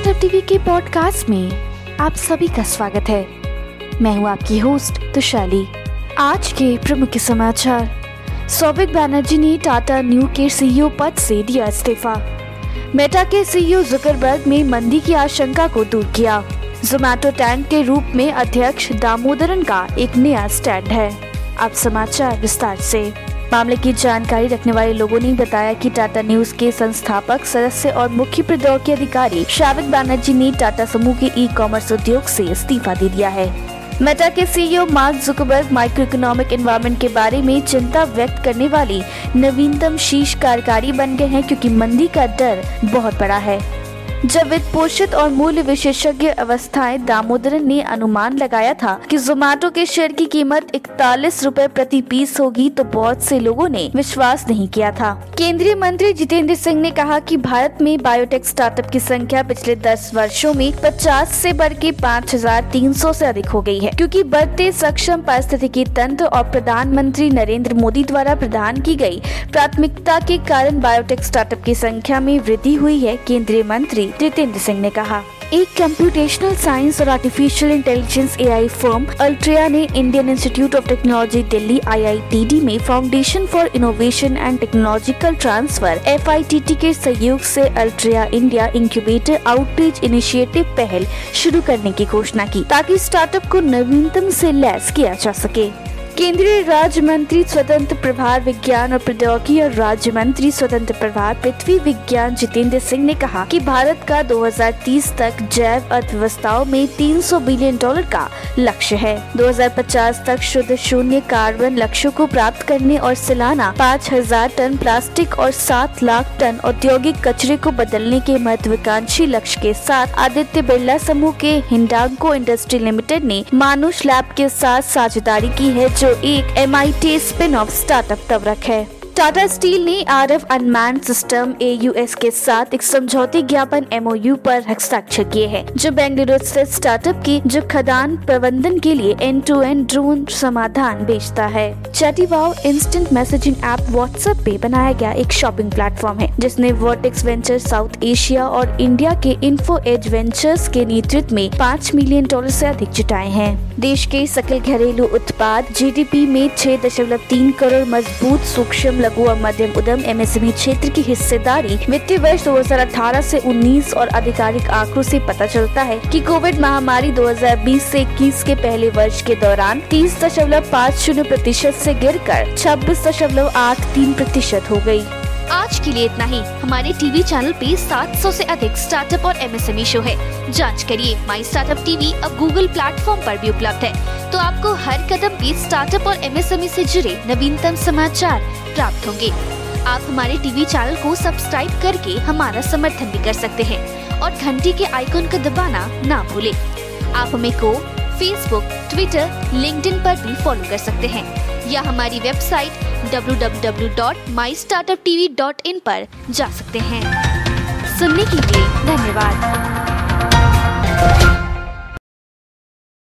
Startup TV के podcast में आप सभी का स्वागत है। मैं हूँ आपकी होस्ट तुशाली। आज के प्रमुख समाचार। सौभिक बैनर्जी ने टाटा न्यू के सीईओ पद से दिया इस्तीफा। मेटा के सीईओ जुकरबर्ग ने मंदी की आशंका को दूर किया। जोमैटो टैंक के रूप में अध्यक्ष दामोदरन का एक नया स्टैंड है। अब समाचार विस्तार से। मामले की जानकारी रखने वाले लोगों ने बताया कि टाटा न्यूज़ के संस्थापक, सदस्य और मुख्य प्रौद्योगिकी अधिकारी श्राविक बैनर्जी ने टाटा समूह के ई कॉमर्स उद्योग से इस्तीफा दे दिया है। मेटा के CEO Mark Zuckerberg micro economic environment के बारे में चिंता व्यक्त करने वाली नवीनतम शीर्ष कार्यकारी बन गए हैं क्योंकि मंदी का डर बहुत बड़ा है। जब वित्त पोषित और मूल्य विशेषज्ञ अवस्थाएँ दामोदरन ने अनुमान लगाया था कि जोमेटो के शेयर की कीमत इकतालीस रूपए प्रति पीस होगी तो बहुत से लोगों ने विश्वास नहीं किया था। केंद्रीय मंत्री जितेंद्र सिंह ने कहा कि भारत में बायोटेक स्टार्टअप की संख्या पिछले 10 वर्षों में 50 से बढ़ के 5,300 से अधिक हो गई है क्योंकि बढ़ते सक्षम पारिस्थितिकी तंत्र और प्रधानमंत्री नरेंद्र मोदी द्वारा प्रदान की गई प्राथमिकता के कारण बायोटेक स्टार्टअप की संख्या में वृद्धि हुई है केंद्रीय मंत्री जितेंद्र सिंह ने कहा। एक कंप्यूटेशनल साइंस और artificial intelligence AI firm Altria ने Indian Institute of Technology Delhi IITD में foundation for innovation and technological transfer FITT के सहयोग से Altria India incubator outreach initiative पहल शुरू करने की घोषणा की, ताकि स्टार्टअप को नवीनतम से लैस किया जा सके। केंद्रीय राज्य मंत्री स्वतंत्र प्रभार विज्ञान और प्रौद्योगिकी और राज्य मंत्री स्वतंत्र प्रभार पृथ्वी विज्ञान जितेंद्र सिंह ने कहा कि भारत का 2030 तक जैव अर्थव्यवस्थाओं में 300 बिलियन डॉलर का लक्ष्य है। 2050 तक शुद्ध शून्य कार्बन लक्ष्यों को प्राप्त करने और सालाना 5000 टन प्लास्टिक और 7 लाख टन औद्योगिक कचरे को बदलने के महत्वाकांक्षी लक्ष्य के साथ आदित्य बिरला समूह के हिंडांको इंडस्ट्री लिमिटेड ने मानुष लैब के साथ साझेदारी की है, जो एक M I T spin off startup तवरक है। टाटा स्टील ने R F unmanned system AUS के साथ एक समझौते ज्ञापन एमओयू पर हस्ताक्षर किए हैं, जो बेंगलुरु स्थित स्टार्टअप की, जो खदान प्रबंधन के लिए एंड टू एंड ड्रोन समाधान बेचता है। चैटीवाओ इंस्टेंट मैसेजिंग ऐप व्हाट्सएप पे बनाया गया एक शॉपिंग प्लेटफॉर्म है, जिसने वर्टेक्स वेंचर साउथ एशिया और इंडिया के इन्फो एज वेंचर्स के नेतृत्व में पाँच मिलियन डॉलर ऐसी अधिक जुटाए हैं। देश के सकल घरेलू उत्पाद जीडीपी में छह दशमलव तीन करोड़ मज़बूत सूक्ष्म लघु और मध्यम उद्यम एमएसएमई क्षेत्र की हिस्सेदारी वित्तीय वर्ष 2018 से 19 और आधिकारिक आंकड़ों से पता चलता है कि कोविड महामारी 2020 से 21 के पहले वर्ष के दौरान तीस दशमलव पाँच शून्य प्रतिशत से गिरकर छब्बीस दशमलव आठ तीन प्रतिशत हो गई। आज के लिए इतना ही। हमारे टीवी चैनल पे 700 से अधिक स्टार्टअप और एमएसएमई शो है। जाँच करिए माई स्टार्टअप टीवी अब गूगल प्लेटफॉर्म पर भी उपलब्ध है। तो आपको हर कदम पे स्टार्टअप और एमएसएमई से जुड़े नवीनतम समाचार प्राप्त होंगे। आप हमारे टीवी चैनल को सब्सक्राइब करके हमारा समर्थन भी कर सकते हैं और घंटी के आइकन को दबाना ना भूले। आप हमें को फेसबुक ट्विटर लिंक्डइन पर भी फॉलो कर सकते हैं या हमारी वेबसाइट www.mystartuptv.in पर जा सकते हैं। सुनने के लिए धन्यवाद।